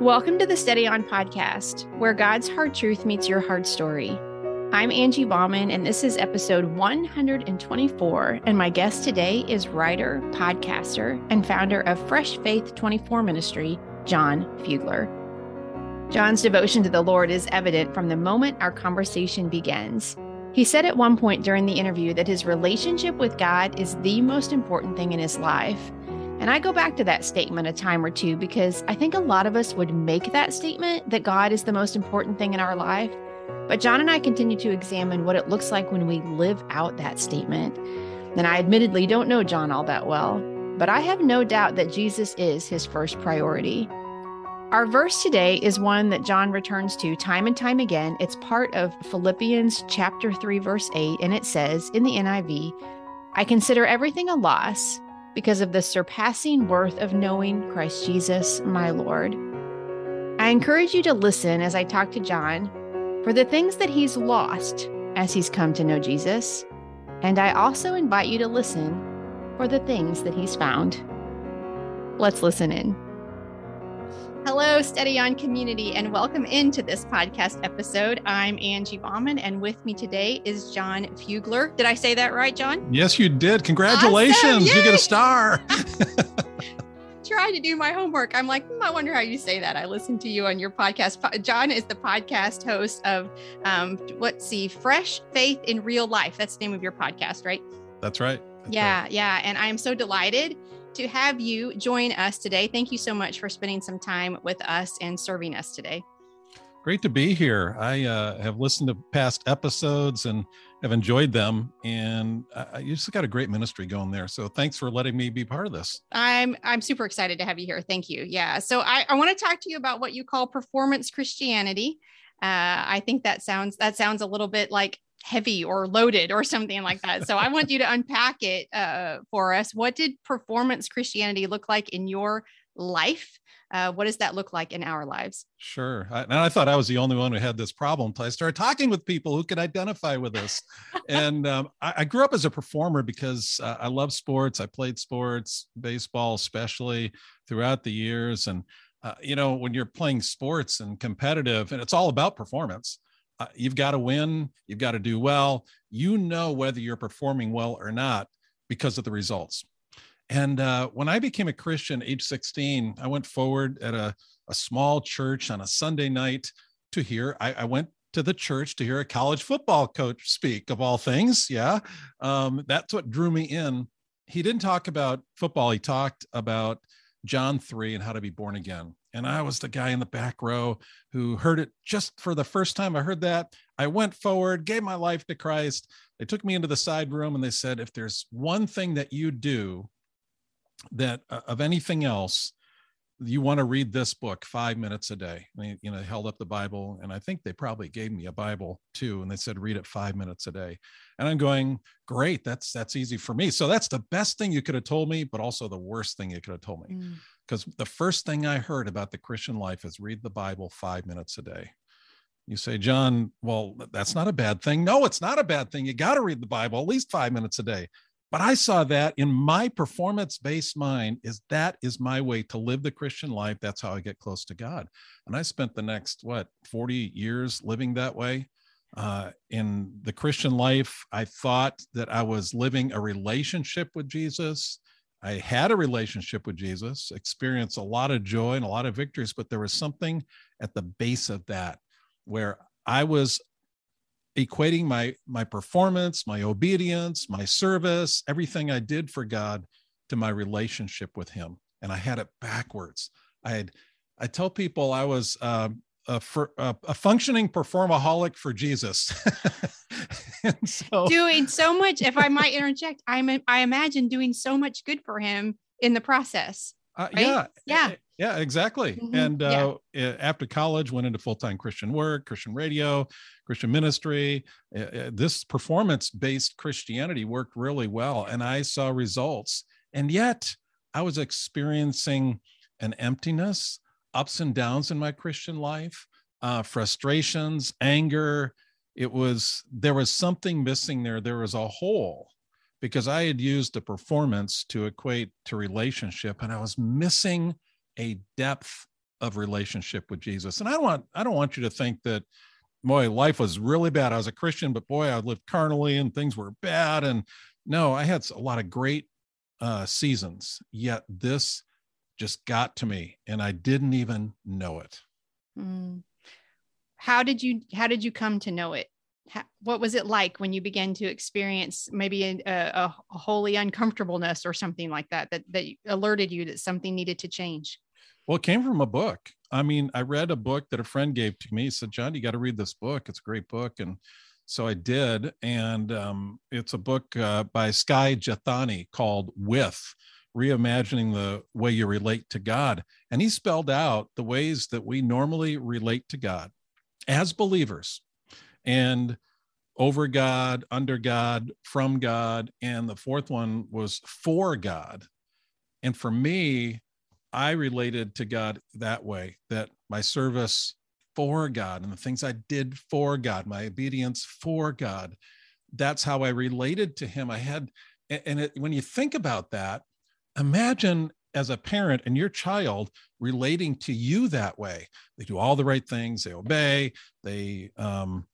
Welcome to the Steady On podcast, where God's hard truth meets your hard story. I'm Angie Bauman, and this is episode 124. And my guest today is writer, podcaster, and founder of Fresh Faith 24 Ministry, John Fugler. John's devotion to the Lord is evident from the moment our conversation begins. He said at one point during the interview that his relationship with God is the most important thing in his life. And I go back to that statement a time or two because I think a lot of us would make that statement that God is the most important thing in our life. But John and I continue to examine what it looks like when we live out that statement. And I admittedly don't know John all that well, but I have no doubt that Jesus is his first priority. Our verse today is one that John returns to time and time again. It's part of Philippians chapter 3 verse 8 and it says in the NIV, I consider everything a loss because of the surpassing worth of knowing Christ Jesus, my Lord. I encourage you to listen as I talk to John for the things that he's lost as he's come to know Jesus. And I also invite you to listen for the things that he's found. Let's listen in. Hello, Steady On community, and welcome into this podcast episode. I'm Angie Bauman, and with me today is John Fugler. Did I say that right, John? Yes, you did. Congratulations. Awesome. You get a star. Try to do my homework. I'm like, hmm, I wonder how you say that. I listened to you on your podcast. John is the podcast host of um, what's the Fresh Faith in Real Life. That's the name of your podcast, right? That's right. That's yeah, right. yeah. And I'm so delighted to have you join us today. Thank you so much for spending some time with us and serving us today. Great to be here. I uh, have listened to past episodes and have enjoyed them, and uh, you just got a great ministry going there. So thanks for letting me be part of this. I'm I'm super excited to have you here. Thank you. Yeah. So I, I want to talk to you about what you call performance Christianity. Uh, I think that sounds that sounds a little bit like heavy or loaded or something like that. So I want you to unpack it uh, for us. What did performance Christianity look like in your life? Uh, what does that look like in our lives? Sure. I, and I thought I was the only one who had this problem until I started talking with people who could identify with this. and um, I, I, grew up as a performer because uh, I love sports. I played sports, baseball, especially throughout the years. And, uh, you know, when you're playing sports and competitive, and it's all about performance, uh, you've got to win, you've got to do well. You know whether you're performing well or not because of the results. And uh, when I became a Christian, age 16, I went forward at a, a small church on a Sunday night to hear. I, I, went to the church to hear a college football coach speak, of all things. Yeah, um, that's what drew me in. He didn't talk about football. He talked about John 3 and how to be born again. And I was the guy in the back row who heard it just for the first time. I heard that. I went forward, gave my life to Christ. They took me into the side room and they said, if there's one thing that you do that uh, of anything else, you want to read this book five minutes a day. And They, you know, held up the Bible, and I think they probably gave me a Bible too, and they said read it five minutes a day. And I'm going, great, that's that's easy for me. So that's the best thing you could have told me, but also the worst thing you could have told me. Mm because the first thing I heard about the Christian life is read the Bible five minutes a day. You say, John, well, that's not a bad thing. No, it's not a bad thing. You got to read the Bible at least five minutes a day. But I saw that in my performance based mind is that is my way to live the Christian life. That's how I get close to God. And I spent the next, what, 40 years living that way. Uh, in the Christian life, I thought that I was living a relationship with Jesus I had a relationship with Jesus, experienced a lot of joy and a lot of victories, but there was something at the base of that where I was equating my my performance, my obedience, my service, everything I did for God to my relationship with Him, and I had it backwards. I had I tell people I was uh, a, for, a, a functioning performaholic for Jesus. so, doing so much, if I might interject, I'm I imagine doing so much good for him in the process. Uh, right? Yeah, yeah, yeah, exactly. Mm-hmm. And uh, yeah. after college, went into full time Christian work, Christian radio, Christian ministry. This performance based Christianity worked really well, and I saw results. And yet, I was experiencing an emptiness ups and downs in my Christian life, uh, frustrations, anger. It was, there was something missing there. There was a hole because I had used the performance to equate to relationship and I was missing a depth of relationship with Jesus. And I don't want I don't want you to think that boy, life was really bad. I was a Christian, but boy, I lived carnally and things were bad. And no, I had a lot of great uh, seasons. Yet this just got to me, and I didn't even know it. Mm. How did you How did you come to know it? How, what was it like when you began to experience maybe a, a, a holy uncomfortableness or something like that, that that alerted you that something needed to change? Well, it came from a book. I mean, I read a book that a friend gave to me. He said, John, you got to read this book. It's a great book. And so I did. And um, it's a book uh, by Skye Jethani called With Reimagining the Way You Relate to God. And he spelled out the ways that we normally relate to God as believers and over God, under God, from God. And the fourth one was for God. And for me, I related to God that way that my service for God and the things I did for God, my obedience for God, that's how I related to Him. I had, and it, when you think about that, imagine as a parent and your child relating to you that way. They do all the right things, they obey, they, um,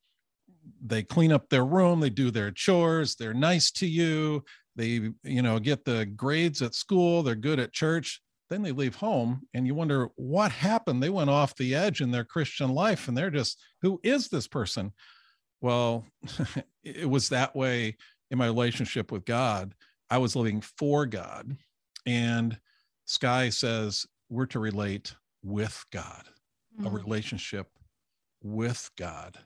they clean up their room, they do their chores, they're nice to you, they you know get the grades at school, they're good at church. Then they leave home and you wonder what happened. They went off the edge in their christian life and they're just who is this person? Well it was that way in my relationship with god. I was living for god and Skye says we're to relate with god mm-hmm. a relationship with god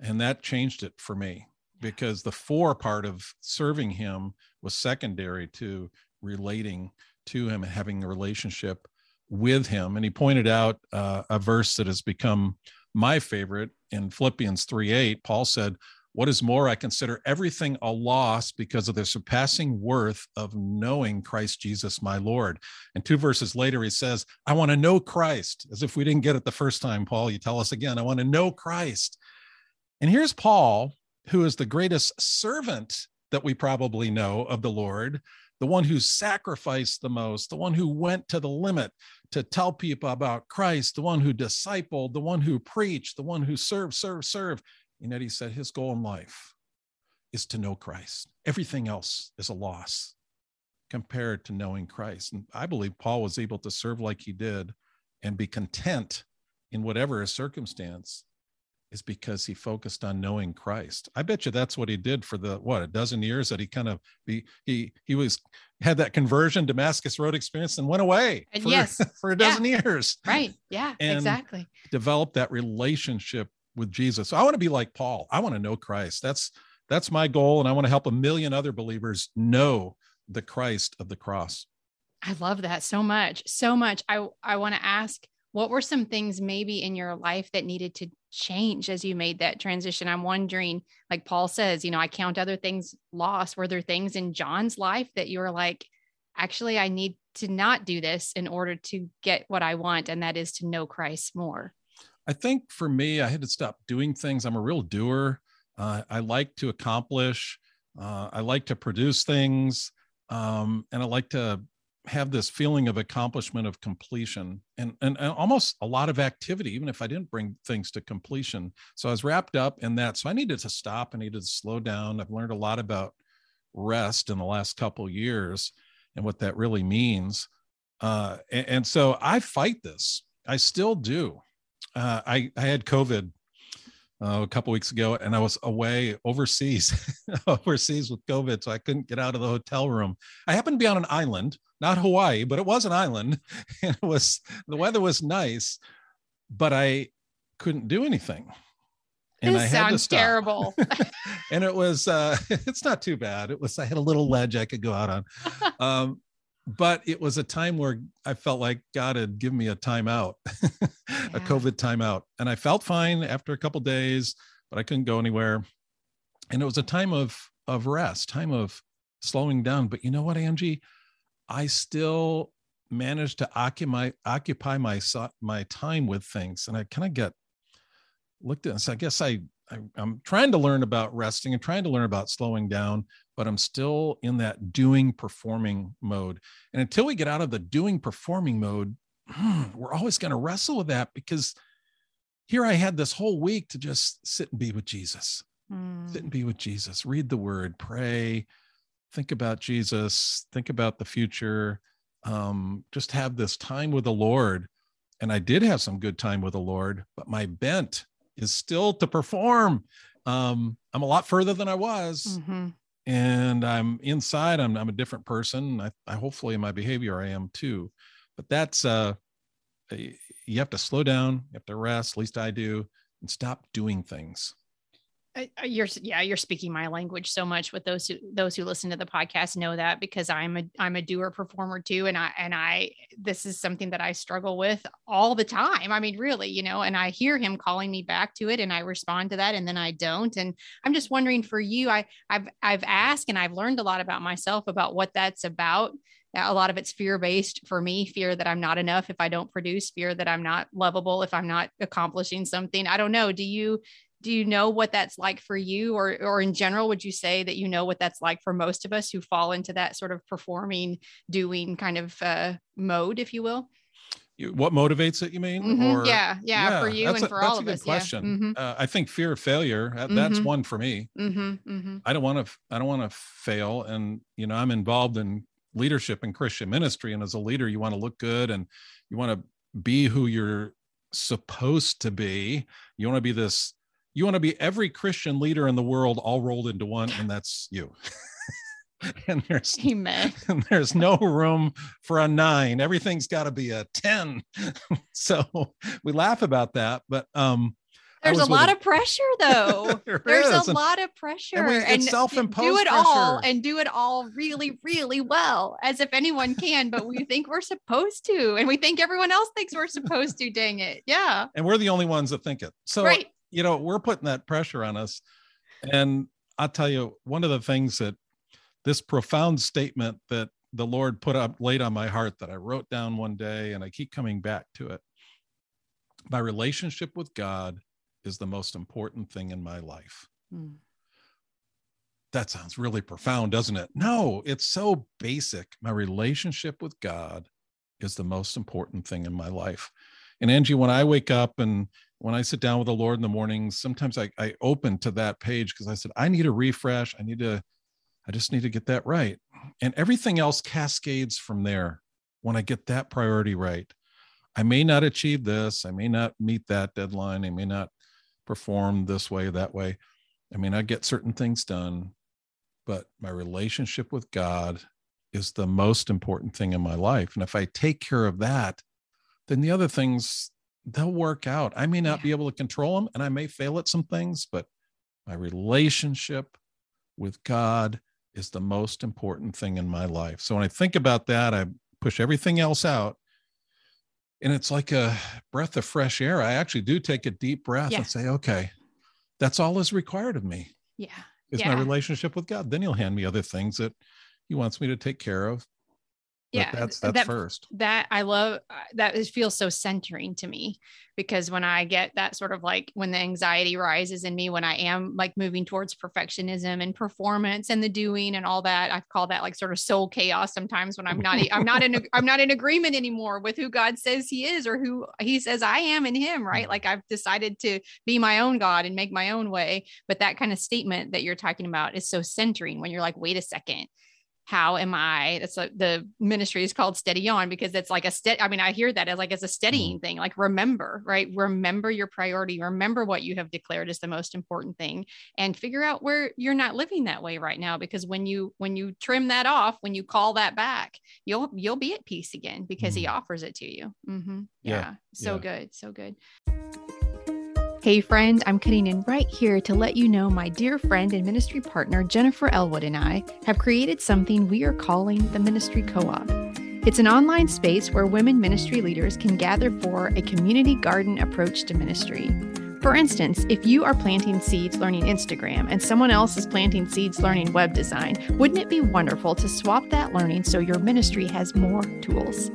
and that changed it for me because the for part of serving him was secondary to relating to him and having a relationship with him. And he pointed out uh, a verse that has become my favorite in Philippians 3 8. Paul said, What is more, I consider everything a loss because of the surpassing worth of knowing Christ Jesus, my Lord. And two verses later, he says, I want to know Christ. As if we didn't get it the first time, Paul, you tell us again, I want to know Christ. And here's Paul, who is the greatest servant that we probably know of the Lord, the one who sacrificed the most, the one who went to the limit to tell people about Christ, the one who discipled, the one who preached, the one who served, served, served. And yet he said his goal in life is to know Christ. Everything else is a loss compared to knowing Christ. And I believe Paul was able to serve like he did and be content in whatever his circumstance is because he focused on knowing Christ. I bet you that's what he did for the what a dozen years that he kind of be he he was had that conversion Damascus Road experience and went away for, yes. for a dozen yeah. years. Right. Yeah, exactly. Developed that relationship with Jesus. So I want to be like Paul. I want to know Christ. That's that's my goal and I want to help a million other believers know the Christ of the cross. I love that so much. So much. I I want to ask what were some things maybe in your life that needed to change as you made that transition? I'm wondering, like Paul says, you know, I count other things lost. Were there things in John's life that you were like, actually, I need to not do this in order to get what I want, and that is to know Christ more? I think for me, I had to stop doing things. I'm a real doer. Uh, I like to accomplish. Uh, I like to produce things, um, and I like to have this feeling of accomplishment of completion and, and, almost a lot of activity even if i didn't bring things to completion. So i was wrapped up in that. So i needed to stop. I needed to slow down. I've learned a lot about rest in the last couple years and what that really means. Uh, and, and, so i fight this. I still do uh, I, I had covid uh, a couple weeks ago and i was away overseas overseas with covid so i couldn't get out of the hotel room i happened to be on an island not Hawaii, but it was an island. And it was the weather was nice, but I couldn't do anything. And this I had sounds terrible. and it was uh it's not too bad. It was I had a little ledge I could go out on. Um, but it was a time where I felt like God had given me a timeout, yeah. a COVID timeout. And I felt fine after a couple days, but I couldn't go anywhere. And it was a time of of rest, time of slowing down. But you know what, Angie? I still managed to occupy occupy my my time with things, and I kind of get looked at. So I guess I, I I'm trying to learn about resting and trying to learn about slowing down, but I'm still in that doing performing mode. And until we get out of the doing performing mode, we're always going to wrestle with that because here I had this whole week to just sit and be with Jesus, mm. sit and be with Jesus, read the word, pray, think about Jesus, think about the future, um, just have this time with the Lord. And I did have some good time with the Lord, but my bent is still to perform. Um, I'm a lot further than I was. Mm-hmm. And I'm inside, I'm, I'm a different person. I, I hopefully in my behavior I am too. But that's uh you have to slow down, you have to rest, at least I do, and stop doing things. Uh, uh, you're yeah, you're speaking my language so much with those who those who listen to the podcast know that because I'm a I'm a doer performer too and I and I this is something that I struggle with all the time. I mean really, you know, and I hear him calling me back to it and I respond to that and then I don't and I'm just wondering for you I I've I've asked and I've learned a lot about myself about what that's about a lot of it's fear based for me fear that i'm not enough if i don't produce fear that i'm not lovable if i'm not accomplishing something i don't know do you do you know what that's like for you or or in general would you say that you know what that's like for most of us who fall into that sort of performing doing kind of uh, mode if you will what motivates it you mean mm-hmm. or, yeah, yeah, yeah for you and a, for all of us question yeah. mm-hmm. uh, i think fear of failure that, that's mm-hmm. one for me mm-hmm. Mm-hmm. i don't want to i don't want to fail and you know i'm involved in leadership and Christian ministry. And as a leader, you want to look good and you want to be who you're supposed to be. You want to be this, you want to be every Christian leader in the world all rolled into one, and that's you. and there's Amen. and there's no room for a nine. Everything's got to be a 10. so we laugh about that. But um there's a lot a, of pressure though. there There's is. a and, lot of pressure and, we, and self-imposed do it pressure. all and do it all really, really well as if anyone can, but we think we're supposed to. And we think everyone else thinks we're supposed to, dang it. Yeah. And we're the only ones that think it. So right. You know, we're putting that pressure on us. And I'll tell you, one of the things that this profound statement that the Lord put up laid on my heart that I wrote down one day and I keep coming back to it. My relationship with God is the most important thing in my life. Mm. That sounds really profound, doesn't it? No, it's so basic. My relationship with God is the most important thing in my life. And Angie, when I wake up and when I sit down with the Lord in the mornings, sometimes I, I open to that page because I said, I need a refresh. I need to, I just need to get that right. And everything else cascades from there when I get that priority right. I may not achieve this. I may not meet that deadline. I may not perform this way, that way. I mean, I get certain things done, but my relationship with God is the most important thing in my life. And if I take care of that, then the other things they'll work out. I may not yeah. be able to control them and I may fail at some things, but my relationship with God is the most important thing in my life. So when I think about that, I push everything else out and it's like a breath of fresh air. I actually do take a deep breath yeah. and say, okay, that's all is required of me. Yeah. Is yeah. my relationship with God. Then he'll hand me other things that he wants me to take care of yeah that's that's that, first. that i love uh, that it feels so centering to me because when i get that sort of like when the anxiety rises in me when i am like moving towards perfectionism and performance and the doing and all that i call that like sort of soul chaos sometimes when i'm not i'm not in i'm not in agreement anymore with who god says he is or who he says i am in him right? Mm. like i've decided to be my own god and make my own way. But that kind of statement that you're talking about is so centering when you're like wait a second how am I? That's like the ministry is called steady on because it's like a steady. I mean, I hear that as like as a steadying mm. thing. Like remember, right? Remember your priority. Remember what you have declared is the most important thing, and figure out where you're not living that way right now. Because when you when you trim that off, when you call that back, you'll you'll be at peace again because mm. He offers it to you. Mm-hmm. Yeah. yeah. So yeah. good. So good. Hey, friend, I'm cutting in right here to let you know my dear friend and ministry partner, Jennifer Elwood, and I have created something we are calling the Ministry Co op. It's an online space where women ministry leaders can gather for a community garden approach to ministry. For instance, if you are planting seeds learning Instagram and someone else is planting seeds learning web design, wouldn't it be wonderful to swap that learning so your ministry has more tools?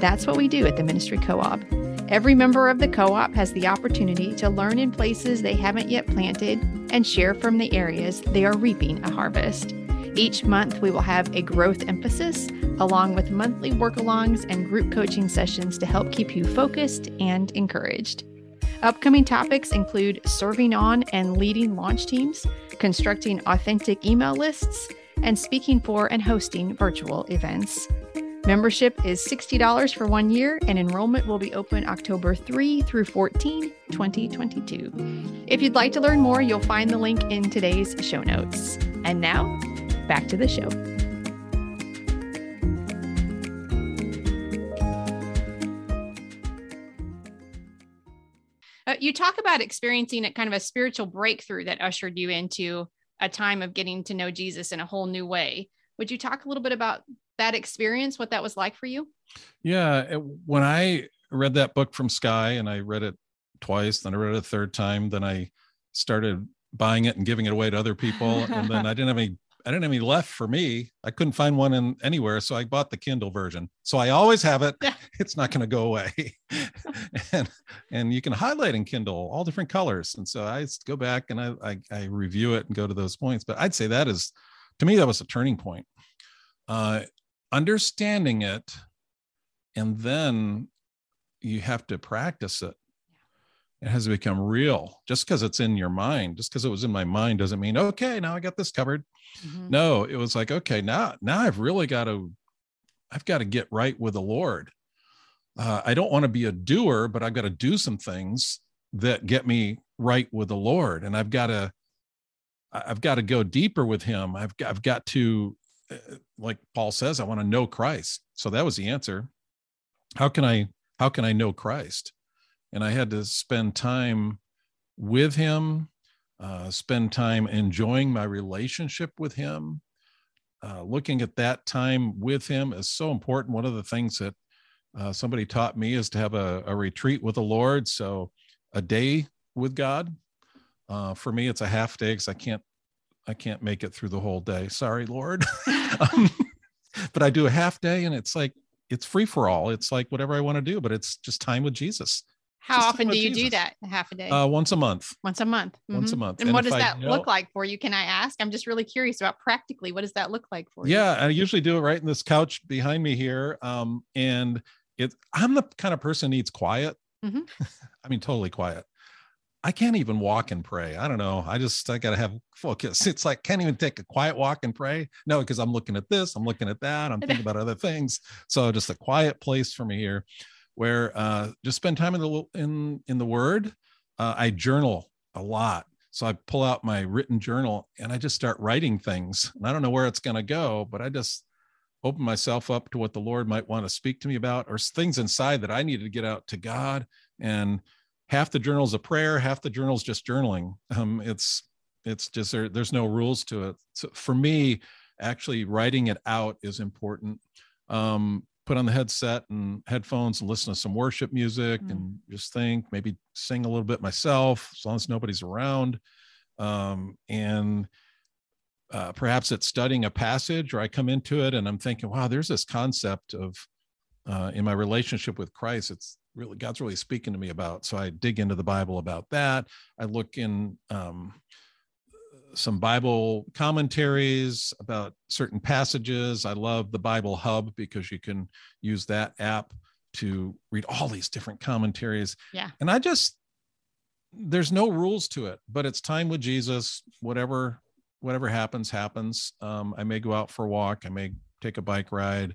That's what we do at the Ministry Co op. Every member of the co op has the opportunity to learn in places they haven't yet planted and share from the areas they are reaping a harvest. Each month, we will have a growth emphasis along with monthly work alongs and group coaching sessions to help keep you focused and encouraged. Upcoming topics include serving on and leading launch teams, constructing authentic email lists, and speaking for and hosting virtual events. Membership is $60 for one year, and enrollment will be open October 3 through 14, 2022. If you'd like to learn more, you'll find the link in today's show notes. And now, back to the show. Uh, you talk about experiencing a kind of a spiritual breakthrough that ushered you into a time of getting to know Jesus in a whole new way. Would you talk a little bit about that experience, what that was like for you? Yeah. When I read that book from Skye and I read it twice, then I read it a third time, then I started buying it and giving it away to other people. and then I didn't have any I didn't have any left for me. I couldn't find one in anywhere, so I bought the Kindle version. So I always have it. It's not going to go away, and and you can highlight in Kindle all different colors. And so I go back and I, I, I review it and go to those points. But I'd say that is, to me, that was a turning point. Uh, understanding it, and then you have to practice it. It has to become real. Just because it's in your mind just because it was in my mind doesn't mean okay now i got this covered. Mm-hmm. no it was like okay now now i've really got to i've got to get right with the lord. Uh, i don't want to be a doer but i've got to do some things that get me right with the lord and i've got to i've got to go deeper with him. I've, I've got to like paul says i want to know christ so that was the answer how can i how can i know christ and I had to spend time with him, uh, spend time enjoying my relationship with him. Uh, looking at that time with him is so important. One of the things that uh, somebody taught me is to have a, a, retreat with the Lord. So a day with God. Uh, for me, it's a half day because I can't I can't make it through the whole day. Sorry, Lord. um, but I do a half day, and it's like it's free for all. It's like whatever I want to do, but it's just time with Jesus. How often do you Jesus. do that? Half a day? Uh, once a month. Once a month. Mm-hmm. Once a month. And, and what does that know, look like for you? Can I ask? I'm just really curious about practically what does that look like for yeah, you? Yeah, I usually do it right in this couch behind me here. Um, and it, I'm the kind of person needs quiet. Mm-hmm. I mean, totally quiet. I can't even walk and pray. I don't know. I just I gotta have focus. It's like can't even take a quiet walk and pray. No, because I'm looking at this, I'm looking at that, I'm thinking about other things. So just a quiet place for me here where uh, just spend time in the in in the Word. Uh, I journal a lot, so I pull out my written journal and I just start writing things. And I don't know where it's to go, but I just open myself up to what the Lord might want to speak to me about, or things inside that I needed to get out to God. And half the journal's a prayer, half the journal's just journaling. Um, it's it's just there, there's no rules to it. So for me, actually writing it out is important. Um, put on the headset and headphones and listen to some worship music mm. and just think, maybe sing a little bit myself, as long as nobody's around. Um, and uh, perhaps it's studying a passage or I come into it and I'm thinking, wow, there's this concept of uh, in my relationship with Christ, it's really God's really speaking to me about. So I dig into the Bible about that. I look in um, some Bible commentaries about certain passages. I love the Bible Hub because you can use that app to read all these different commentaries. Yeah. And I just there's no rules to it, but it's time with Jesus. Whatever whatever happens happens. Um, I may go out for a walk. I may take a bike ride.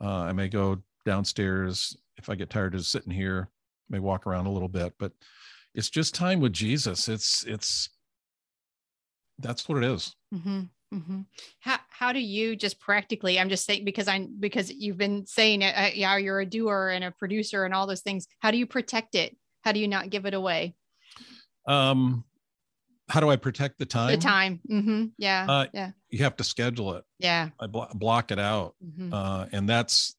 Uh, I may go downstairs if I get tired of sitting here. May walk around a little bit, but it's just time with Jesus. It's it's that's what it is. Mm-hmm. Mm-hmm. How how do you just practically? I'm just saying because I because you've been saying it. Uh, yeah, you're a doer and a producer and all those things. How do you protect it? How do you not give it away? Um, how do I protect the time? The time. Mm-hmm. Yeah. Uh, yeah. You have to schedule it. Yeah. I blo- block it out, mm-hmm. uh, and that's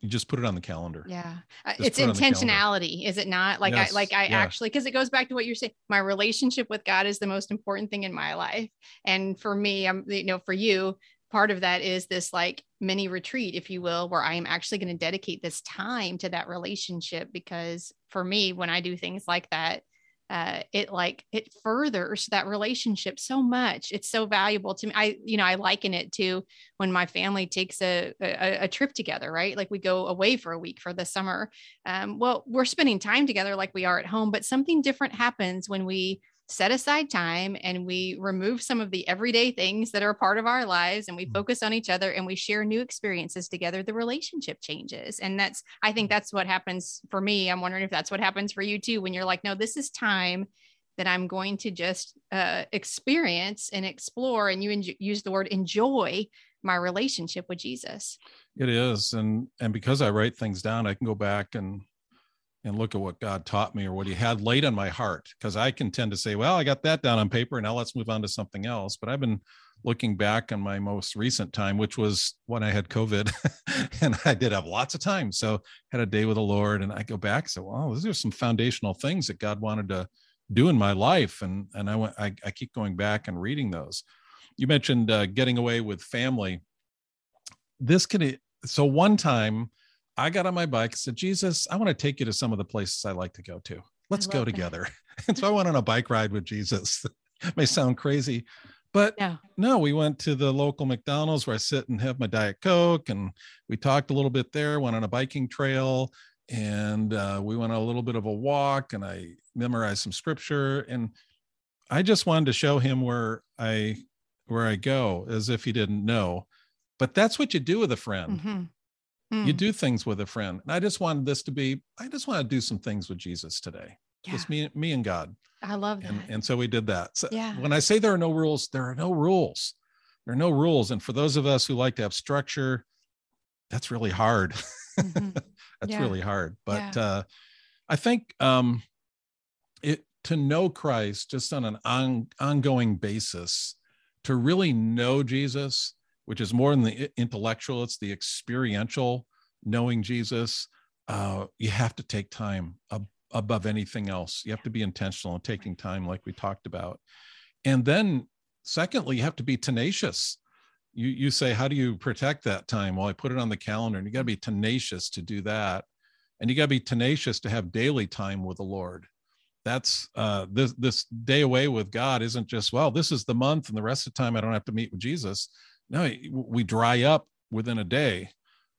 you just put it on the calendar. Yeah uh, just it's intentionality is it not? Like yes, i like i yes. actually because it goes back to what you're saying my relationship with god is the most important thing in my life. And for me i'm you know for you part of that is this like mini retreat if you will where i am actually going to dedicate this time to that relationship because for me when i do things like that uh, it like it furthers that relationship so much. It's so valuable to me. I, you know, I liken it to when my family takes a, a, a trip together, right? Like we go away for a week for the summer. Um, well, we're spending time together like we are at home, but something different happens when we set aside time and we remove some of the everyday things that are a part of our lives and we mm. focus on each other and we share new experiences together the relationship changes and that's i think mm. that's what happens for me i'm wondering if that's what happens for you too when you're like no this is time that i'm going to just uh, experience and explore and you en- use the word enjoy my relationship with jesus it is and and because i write things down i can go back and and look at what God taught me or what He had laid on my heart. Because I can tend to say, well, I got that down on paper. Now let's move on to something else. But I've been looking back on my most recent time, which was when I had COVID, and I did have lots of time. So had a day with the Lord, and I go back and say, well, these are some foundational things that God wanted to do in my life, and and I went, I, I keep going back and reading those. You mentioned uh, getting away with family. This can so one time I got on my bike, said, Jesus, I want to take you to some of the places I like to go to. Let's go together. and so I went on a bike ride with Jesus. may sound crazy, but yeah. no, we went to the local McDonald's where I sit and have my Diet Coke. And we talked a little bit there, went on a biking trail, and uh, we went on a little bit of a walk and I memorized some scripture. And I just wanted to show him where I where I go as if he didn't know. But that's what you do with a friend. Mm-hmm. Mm. You do things with a friend. And I just wanted this to be, I just want to do some things with Jesus today. Yeah. Just me, me and God. I love that. And, and so we did that. So yeah. when I say there are no rules, there are no rules. There are no rules. And for those of us who like to have structure, that's really hard. Mm-hmm. that's yeah. really hard. But yeah. uh, I think um, it to know Christ just on an on, ongoing basis, to really know Jesus, which is more than the intellectual, it's the experiential knowing Jesus. Uh, you have to take time ab- above anything else. You have to be intentional in taking time, like we talked about. And then, secondly, you have to be tenacious. You, you say, How do you protect that time? Well, I put it on the calendar, and you got to be tenacious to do that. And you got to be tenacious to have daily time with the Lord that's uh, this this day away with God isn't just well. This is the month, and the rest of the time I don't have to meet with Jesus no we dry up within a day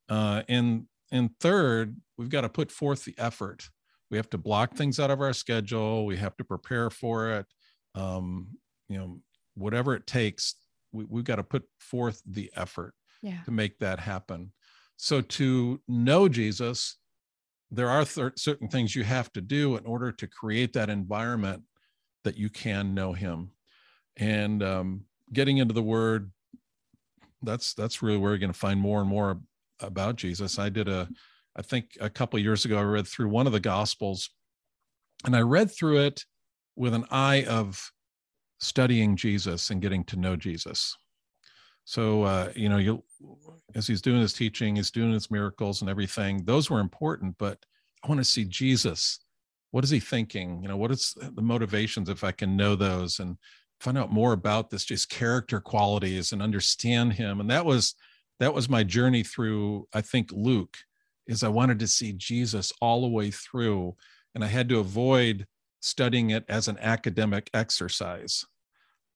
uh, and and third we've got to put forth the effort. We have to block things out of our schedule we have to prepare for it um, you know whatever it takes we, we've got to put forth the effort yeah. to make that happen. So to know jesus there are th- certain things you have to do in order to create that environment that you can know him. And um, getting into the word that's that's really where you're going to find more and more about Jesus. I did a, I think a couple years ago, I read through one of the Gospels, and I read through it with an eye of studying Jesus and getting to know Jesus. So uh, you know, you as he's doing his teaching, he's doing his miracles and everything. Those were important, but I want to see Jesus. What is he thinking? You know, what is the motivations if I can know those and find out more about this just character qualities and understand him. And that was that was my journey through i think luke is i wanted to see jesus all the way through and i had to avoid studying it as an academic exercise.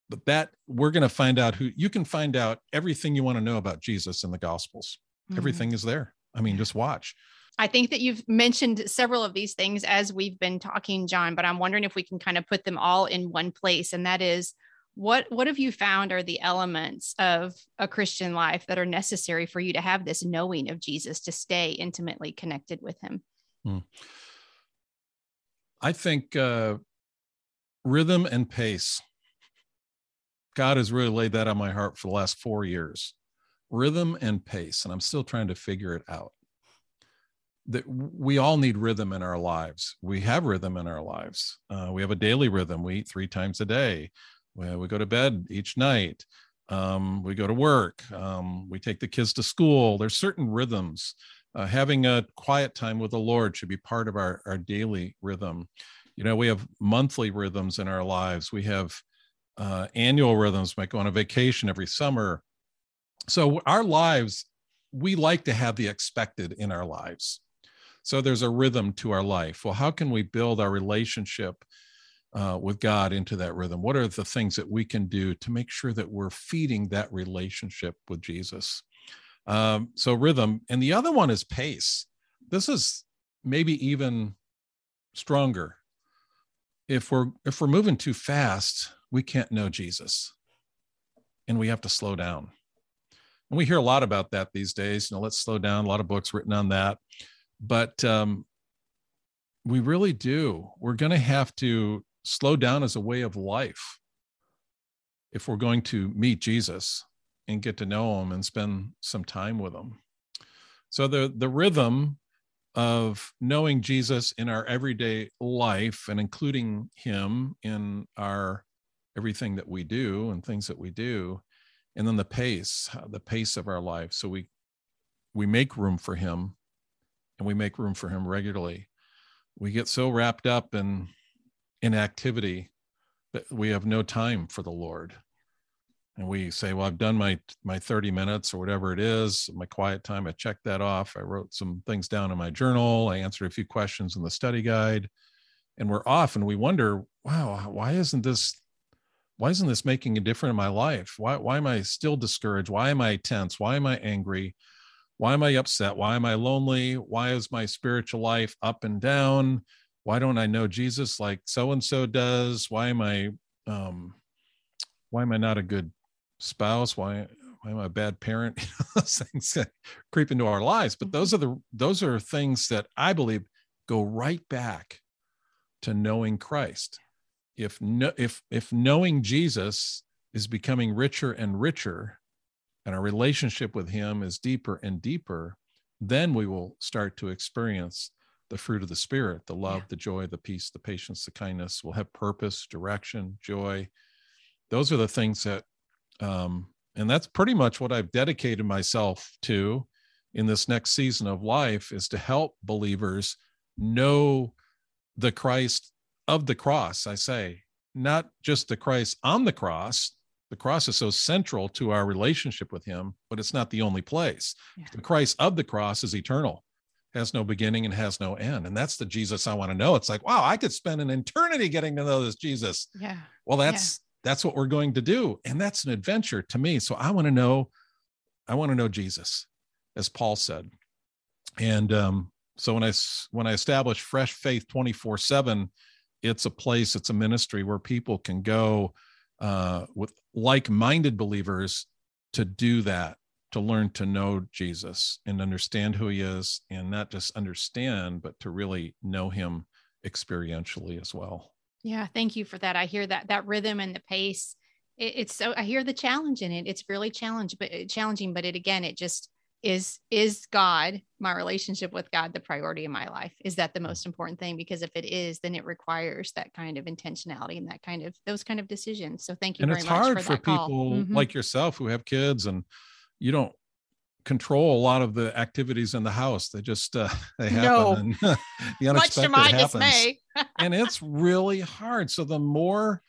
But that we're going to find out who you can find out everything you want to know about jesus in the gospels. Mm-hmm. everything is there. I mean just watch I think that you've mentioned several of these things as we've been talking, John, but I'm wondering if we can kind of put them all in one place. And that is what what have you found are the elements of a Christian life that are necessary for you to have this knowing of Jesus to stay intimately connected with him? Hmm. I think uh, rhythm and pace. God has really laid that on my heart for the last four years. Rhythm and pace, and I'm still trying to figure it out that we all need rhythm in our lives. We have rhythm in our lives. Uh, we have a daily rhythm. We eat three times a day. We, we go to bed each night. Um, we go to work. Um, we take the kids to school. There's certain rhythms. Uh, having a quiet time with the Lord should be part of our, our daily rhythm. You know, we have monthly rhythms in our lives. We have uh, annual rhythms, might go on a vacation every summer. So our lives, we like to have the expected in our lives. So there's a rhythm to our life. Well, how can we build our relationship uh, with God into that rhythm? What are the things that we can do to make sure that we're feeding that relationship with Jesus? Um, so, rhythm. And the other one is pace. This is maybe even stronger. If we're if we're moving too fast, we can't know Jesus, and we have to slow down. And we hear a lot about that these days. You know, let's slow down. A lot of books written on that, but um, we really do. We're going to have to slow down as a way of life if we're going to meet Jesus and get to know him and spend some time with him. So the the rhythm of knowing Jesus in our everyday life and including him in our everything that we do and things that we do and then the pace the pace of our life so we we make room for him and we make room for him regularly we get so wrapped up in inactivity that we have no time for the Lord. And we say, well, I've done my my 30 minutes or whatever it is, my quiet time. I checked that off. I wrote some things down in my journal. I answered a few questions in the study guide. And we're off and we wonder, wow, why isn't this why isn't this making a difference in my life? Why why am I still discouraged? Why am I tense? Why am I angry? Why am I upset? Why am I lonely? Why is my spiritual life up and down? why don't i know jesus like so and so does why am i um why am i not a good spouse why why am i a bad parent those things creep into our lives but those mm-hmm. are the those are things that i believe go right back to knowing christ if no if if knowing jesus is becoming richer and richer and our relationship with him is deeper and deeper then we will start to experience the fruit of the spirit the love yeah. the joy the peace the patience the kindness. We'll have purpose direction joy. Those are the things that um, and that's pretty much what i've dedicated myself to in this next season of life is to help believers know the christ of the cross i say. Not just the christ on the cross the cross is so central to our relationship with him but it's not the only place yeah. the christ of the cross is eternal has no beginning and has no end. And that's the Jesus I want to know. It's like, wow, I could spend an eternity getting to know this Jesus. Yeah. Well, that's yeah. that's what we're going to do. And that's an adventure to me. So I want to know, I want to know Jesus, as Paul said. And um, so when I when I established Fresh Faith 24-7, it's a place, it's a ministry where people can go uh, with like-minded believers to do that to learn to know Jesus and understand who he is, and not just understand, but to really know him experientially as well. Yeah, thank you for that. I hear that that rhythm and the pace. It, it's so I hear the challenge in it. It's really challenge, but challenging. But it again, it just is is God my relationship with God the priority in my life? Is that the most important thing? Because if it is, then it requires that kind of intentionality and that kind of those kind of decisions. So thank you. And it's hard for, for people mm-hmm. like yourself who have kids and you don't control a lot of the activities in the house. They just uh, they happen. No. And, the unexpected Much to my happens. and it's really hard. So the more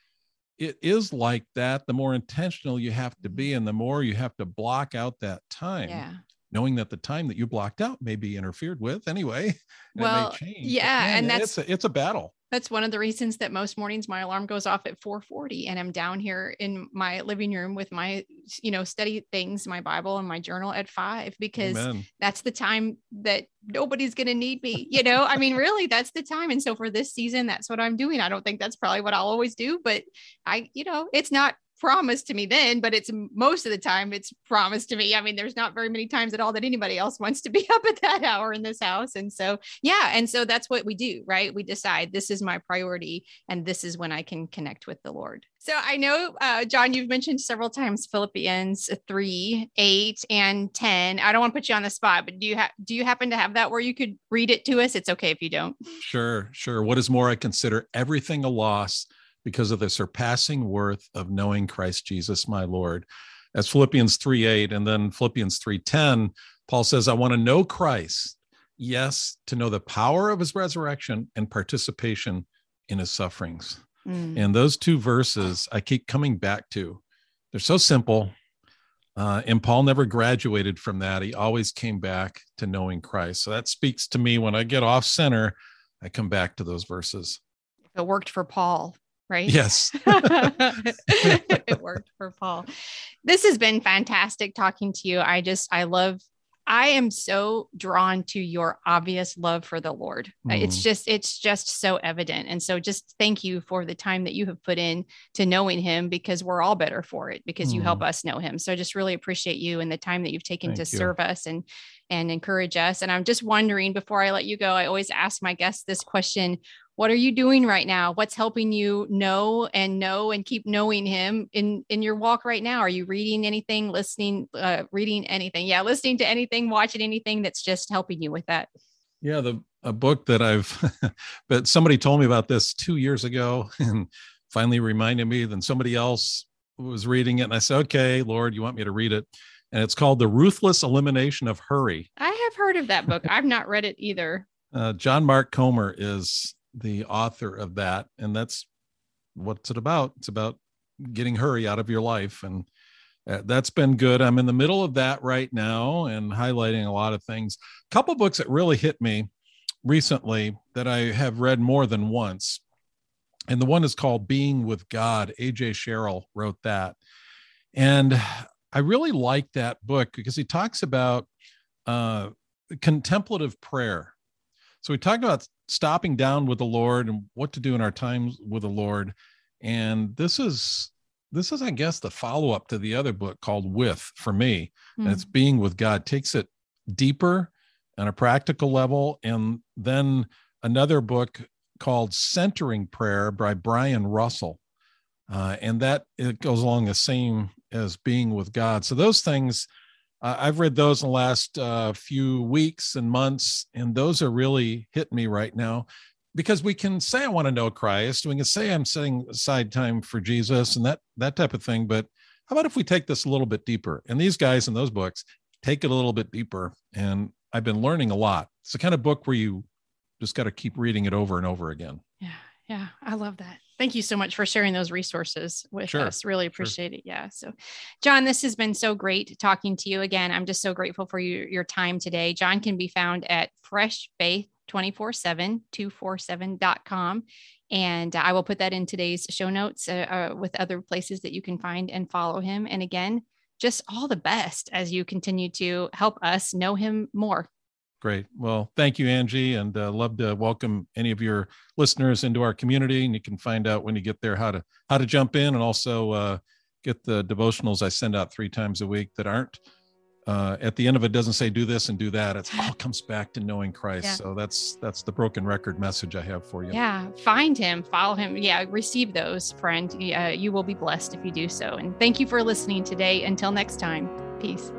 it is like that, the more intentional you have to be, mm-hmm. and the more you have to block out that time. Yeah. Knowing that the time that you blocked out may be interfered with anyway. Well, yeah, man, and that's it's a, it's a battle that's one of the reasons that most mornings my alarm goes off at 4:40 and I'm down here in my living room with my you know study things my bible and my journal at 5 because Amen. that's the time that nobody's going to need me you know I mean really that's the time and so for this season that's what I'm doing I don't think that's probably what I'll always do but I you know it's not promised to me then, but it's most of the time it's promised to me. I mean, there's not very many times at all that anybody else wants to be up at that hour in this house. And so, yeah. And so that's what we do, right? We decide this is my priority and this is when I can connect with the Lord. So I know, uh, John, you've mentioned several times Philippians 3, 8, and 10. I don't want to put you on the spot, but do you have do you happen to have that where you could read it to us? It's okay if you don't. Sure, sure. What is more, I consider everything a loss because of the surpassing worth of knowing Christ Jesus, my Lord. As Philippians 3 8 and then Philippians 3 10, Paul says, I want to know Christ, yes, to know the power of his resurrection and participation in his sufferings. Mm. And those two verses I keep coming back to. They're so simple. Uh, and Paul never graduated from that. He always came back to knowing Christ. So that speaks to me when I get off center, I come back to those verses. If it worked for Paul, right? Yes. it worked for Paul. This has been fantastic talking to you. I just, I love I am so drawn to your obvious love for the Lord. Mm. It's just, it's just so evident. And so just thank you for the time that you have put in to knowing him because we're all better for it because mm. you help mm. us know him. So I just really appreciate you and the time that you've taken thank to you. serve us and and encourage us. And I'm just wondering before I let you go, I always ask my guests this question what are you doing right now? What's helping you know and know and keep knowing him in in your walk right now? Are you reading anything listening uh, reading anything? Yeah listening to anything watching anything that's just helping you with that. Yeah the a book that i've but somebody told me about this two years ago and finally reminded me then somebody else was reading it and i said okay lord you want me to read it? And it's called the ruthless elimination of hurry. I have heard of that book. I've not read it either. Uh, john mark comer is the author of that and that's what's it about. It's about getting hurry out of your life and uh, that's been good. I'm in the middle of that right now and highlighting a lot of things. A couple books that really hit me recently that i have read more than once and the one is called being with god. Aj sherrill wrote that and i really like that book because he talks about uh, contemplative prayer so we talked about stopping down with the Lord and what to do in our times with the Lord. And this is this is, I guess, the follow-up to the other book called With for me. Mm. And it's hmm. being with God, takes it deeper on a practical level. And then another book called Centering Prayer by Brian Russell. Uh, and that it goes along the same as being with God. So those things uh, I've read those in the last uh, few weeks and months, and those are really hitting me right now because we can say I want to know Christ, we can say I'm setting aside time for Jesus and that that type of thing. But how about if we take this a little bit deeper? And these guys in those books take it a little bit deeper, and I've been learning a lot. It's the kind of book where you just got to keep reading it over and over again. Yeah, yeah, I love that. Thank you so much for sharing those resources with sure. us. Really appreciate sure. it. Yeah. So, John, this has been so great talking to you again. I'm just so grateful for you, your time today. John can be found at Fresh Faith 24 7 247.com. And I will put that in today's show notes uh, uh, with other places that you can find and follow him. And again, just all the best as you continue to help us know him more. Great. Well, thank you, Angie, and uh, love to welcome any of your listeners into our community. And you can find out when you get there how to how to jump in, and also uh, get the devotionals I send out three times a week that aren't uh, at the end of it doesn't say do this and do that. It's all comes back to knowing Christ. Yeah. So that's that's the broken record message I have for you. Yeah, find Him, follow Him. Yeah, receive those, friend. Uh, you will be blessed if you do so. And thank you for listening today. Until next time, peace.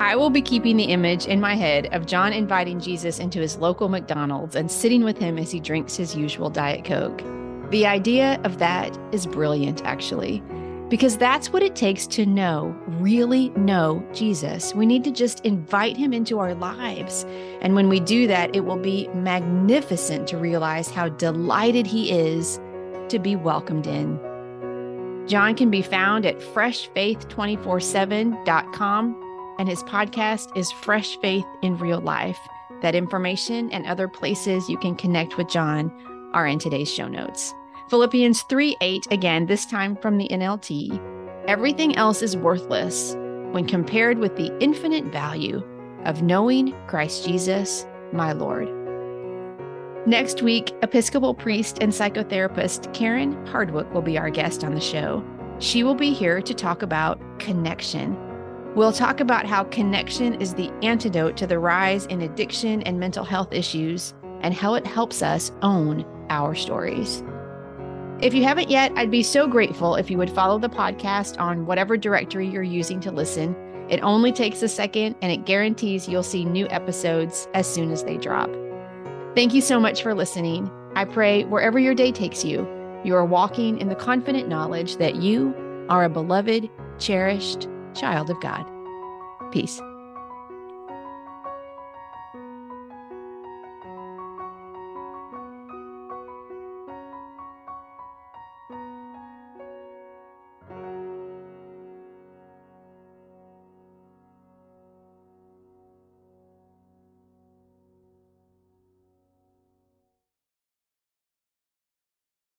I will be keeping the image in my head of John inviting Jesus into his local McDonald's and sitting with him as he drinks his usual Diet Coke. The idea of that is brilliant, actually, because that's what it takes to know, really know Jesus. We need to just invite him into our lives. And when we do that, it will be magnificent to realize how delighted he is to be welcomed in. John can be found at freshfaith247.com and his podcast is Fresh Faith in Real Life. That information and other places you can connect with John are in today's show notes. Philippians 3 8, again, this time from the NLT. Everything else is worthless when compared with the infinite value of knowing Christ Jesus, my Lord. Next week, Episcopal priest and psychotherapist Karen Hardwick will be our guest on the show. She will be here to talk about connection We'll talk about how connection is the antidote to the rise in addiction and mental health issues and how it helps us own our stories. If you haven't yet, I'd be so grateful if you would follow the podcast on whatever directory you're using to listen. It only takes a second and it guarantees you'll see new episodes as soon as they drop. Thank you so much for listening. I pray wherever your day takes you, you are walking in the confident knowledge that you are a beloved, cherished, child of God. Peace.